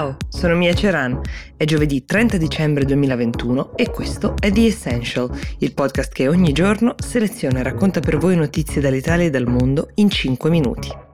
Ciao, sono Mia Ceran. È giovedì 30 dicembre 2021 e questo è The Essential, il podcast che ogni giorno seleziona e racconta per voi notizie dall'Italia e dal mondo in 5 minuti.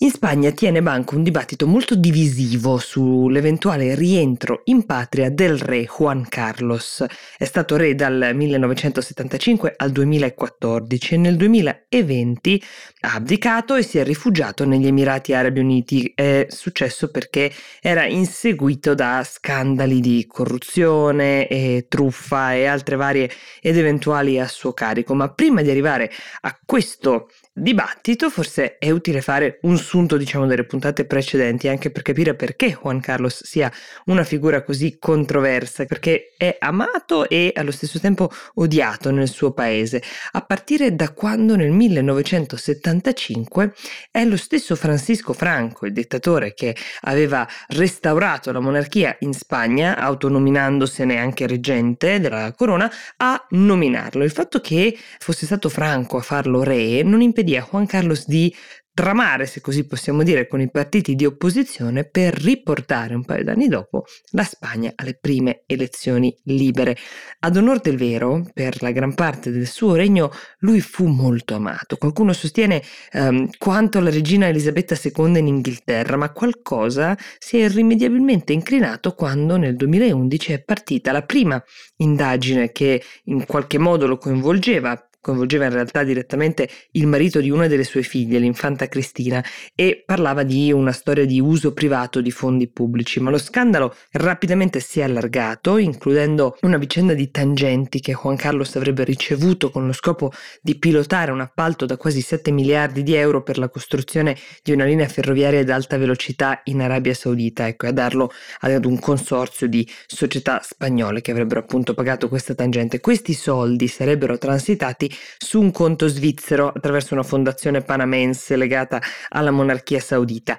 In Spagna tiene banco un dibattito molto divisivo sull'eventuale rientro in patria del re Juan Carlos. È stato re dal 1975 al 2014 e nel 2020 ha abdicato e si è rifugiato negli Emirati Arabi Uniti. È successo perché era inseguito da scandali di corruzione e truffa e altre varie ed eventuali a suo carico. Ma prima di arrivare a questo dibattito forse è utile fare un sunto diciamo delle puntate precedenti anche per capire perché Juan Carlos sia una figura così controversa perché è amato e allo stesso tempo odiato nel suo paese. A partire da quando nel 1975 è lo stesso Francisco Franco il dittatore che aveva restaurato la monarchia in Spagna autonominandosene anche reggente della corona a nominarlo. Il fatto che fosse stato Franco a farlo re non impedì a Juan Carlos di tramare, se così possiamo dire, con i partiti di opposizione per riportare un paio d'anni dopo la Spagna alle prime elezioni libere. Ad onor del vero, per la gran parte del suo regno, lui fu molto amato. Qualcuno sostiene um, quanto la regina Elisabetta II in Inghilterra, ma qualcosa si è irrimediabilmente inclinato quando nel 2011 è partita la prima indagine che in qualche modo lo coinvolgeva coinvolgeva in realtà direttamente il marito di una delle sue figlie, l'infanta Cristina, e parlava di una storia di uso privato di fondi pubblici, ma lo scandalo rapidamente si è allargato, includendo una vicenda di tangenti che Juan Carlos avrebbe ricevuto con lo scopo di pilotare un appalto da quasi 7 miliardi di euro per la costruzione di una linea ferroviaria ad alta velocità in Arabia Saudita, ecco, e a darlo ad un consorzio di società spagnole che avrebbero appunto pagato questa tangente. Questi soldi sarebbero transitati su un conto svizzero attraverso una fondazione panamense legata alla monarchia saudita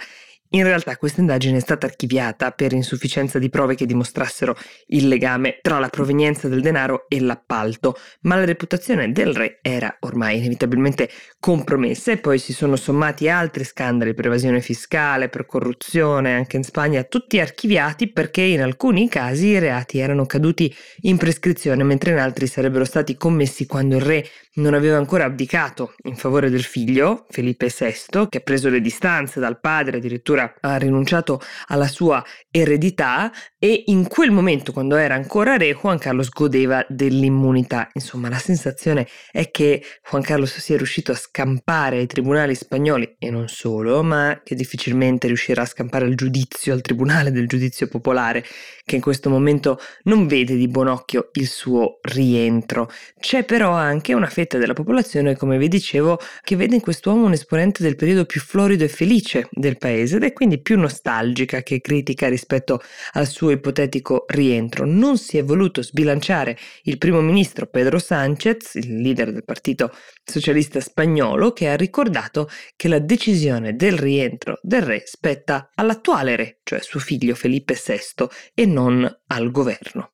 in realtà questa indagine è stata archiviata per insufficienza di prove che dimostrassero il legame tra la provenienza del denaro e l'appalto, ma la reputazione del re era ormai inevitabilmente compromessa e poi si sono sommati altri scandali per evasione fiscale, per corruzione, anche in Spagna, tutti archiviati perché in alcuni casi i reati erano caduti in prescrizione, mentre in altri sarebbero stati commessi quando il re non aveva ancora abdicato in favore del figlio, Felipe VI, che ha preso le distanze dal padre, addirittura ha rinunciato alla sua eredità e in quel momento, quando era ancora re, Juan Carlos godeva dell'immunità. Insomma, la sensazione è che Juan Carlos sia riuscito a scampare ai tribunali spagnoli e non solo, ma che difficilmente riuscirà a scampare al giudizio, al tribunale del giudizio popolare, che in questo momento non vede di buon occhio il suo rientro. C'è però anche una fetta della popolazione, come vi dicevo, che vede in quest'uomo un esponente del periodo più florido e felice del paese ed è quindi più nostalgica che critica rispetto al suo ipotetico rientro. Non si è voluto sbilanciare il primo ministro Pedro Sánchez, il leader del partito socialista spagnolo, che ha ricordato che la decisione del rientro del re spetta all'attuale re, cioè suo figlio Felipe VI, e non al governo.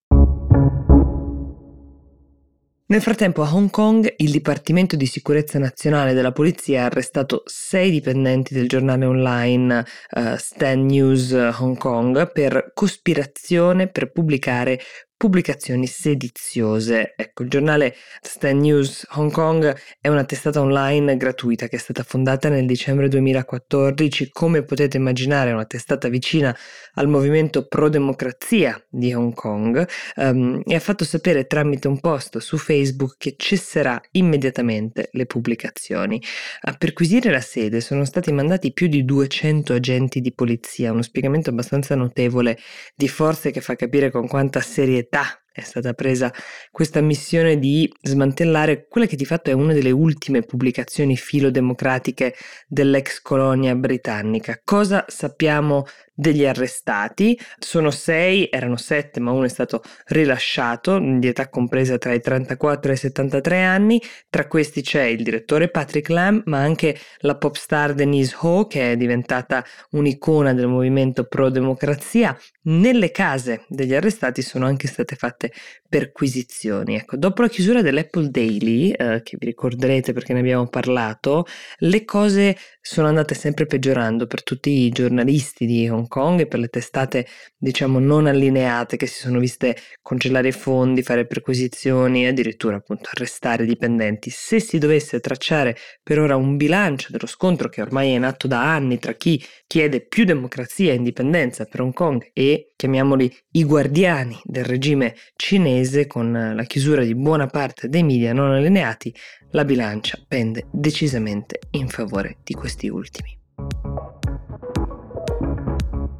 Nel frattempo a Hong Kong il Dipartimento di Sicurezza Nazionale della Polizia ha arrestato sei dipendenti del giornale online uh, Stan News Hong Kong per cospirazione per pubblicare pubblicazioni sediziose. Ecco, il giornale Stan News Hong Kong è una testata online gratuita che è stata fondata nel dicembre 2014. Come potete immaginare, è una testata vicina al movimento pro democrazia di Hong Kong um, e ha fatto sapere tramite un post su Facebook che cesserà immediatamente le pubblicazioni. A perquisire la sede sono stati mandati più di 200 agenti di polizia, uno spiegamento abbastanza notevole di forze che fa capire con quanta serietà serietà è stata presa questa missione di smantellare quella che di fatto è una delle ultime pubblicazioni filodemocratiche dell'ex colonia britannica. Cosa sappiamo degli arrestati, sono sei, erano sette ma uno è stato rilasciato di età compresa tra i 34 e i 73 anni, tra questi c'è il direttore Patrick Lamb ma anche la pop star Denise Ho che è diventata un'icona del movimento pro democrazia, nelle case degli arrestati sono anche state fatte perquisizioni. Ecco, dopo la chiusura dell'Apple Daily, eh, che vi ricorderete perché ne abbiamo parlato, le cose sono andate sempre peggiorando per tutti i giornalisti di Hong Kong e per le testate, diciamo, non allineate che si sono viste congelare i fondi, fare perquisizioni e addirittura appunto arrestare dipendenti. Se si dovesse tracciare per ora un bilancio dello scontro che ormai è in atto da anni tra chi chiede più democrazia e indipendenza per Hong Kong e chiamiamoli i guardiani del regime cinese con la chiusura di buona parte dei media non allineati, la bilancia pende decisamente in favore di questi ultimi.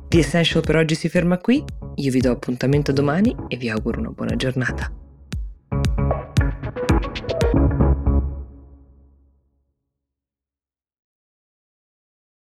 The Essential per oggi si ferma qui, io vi do appuntamento domani e vi auguro una buona giornata.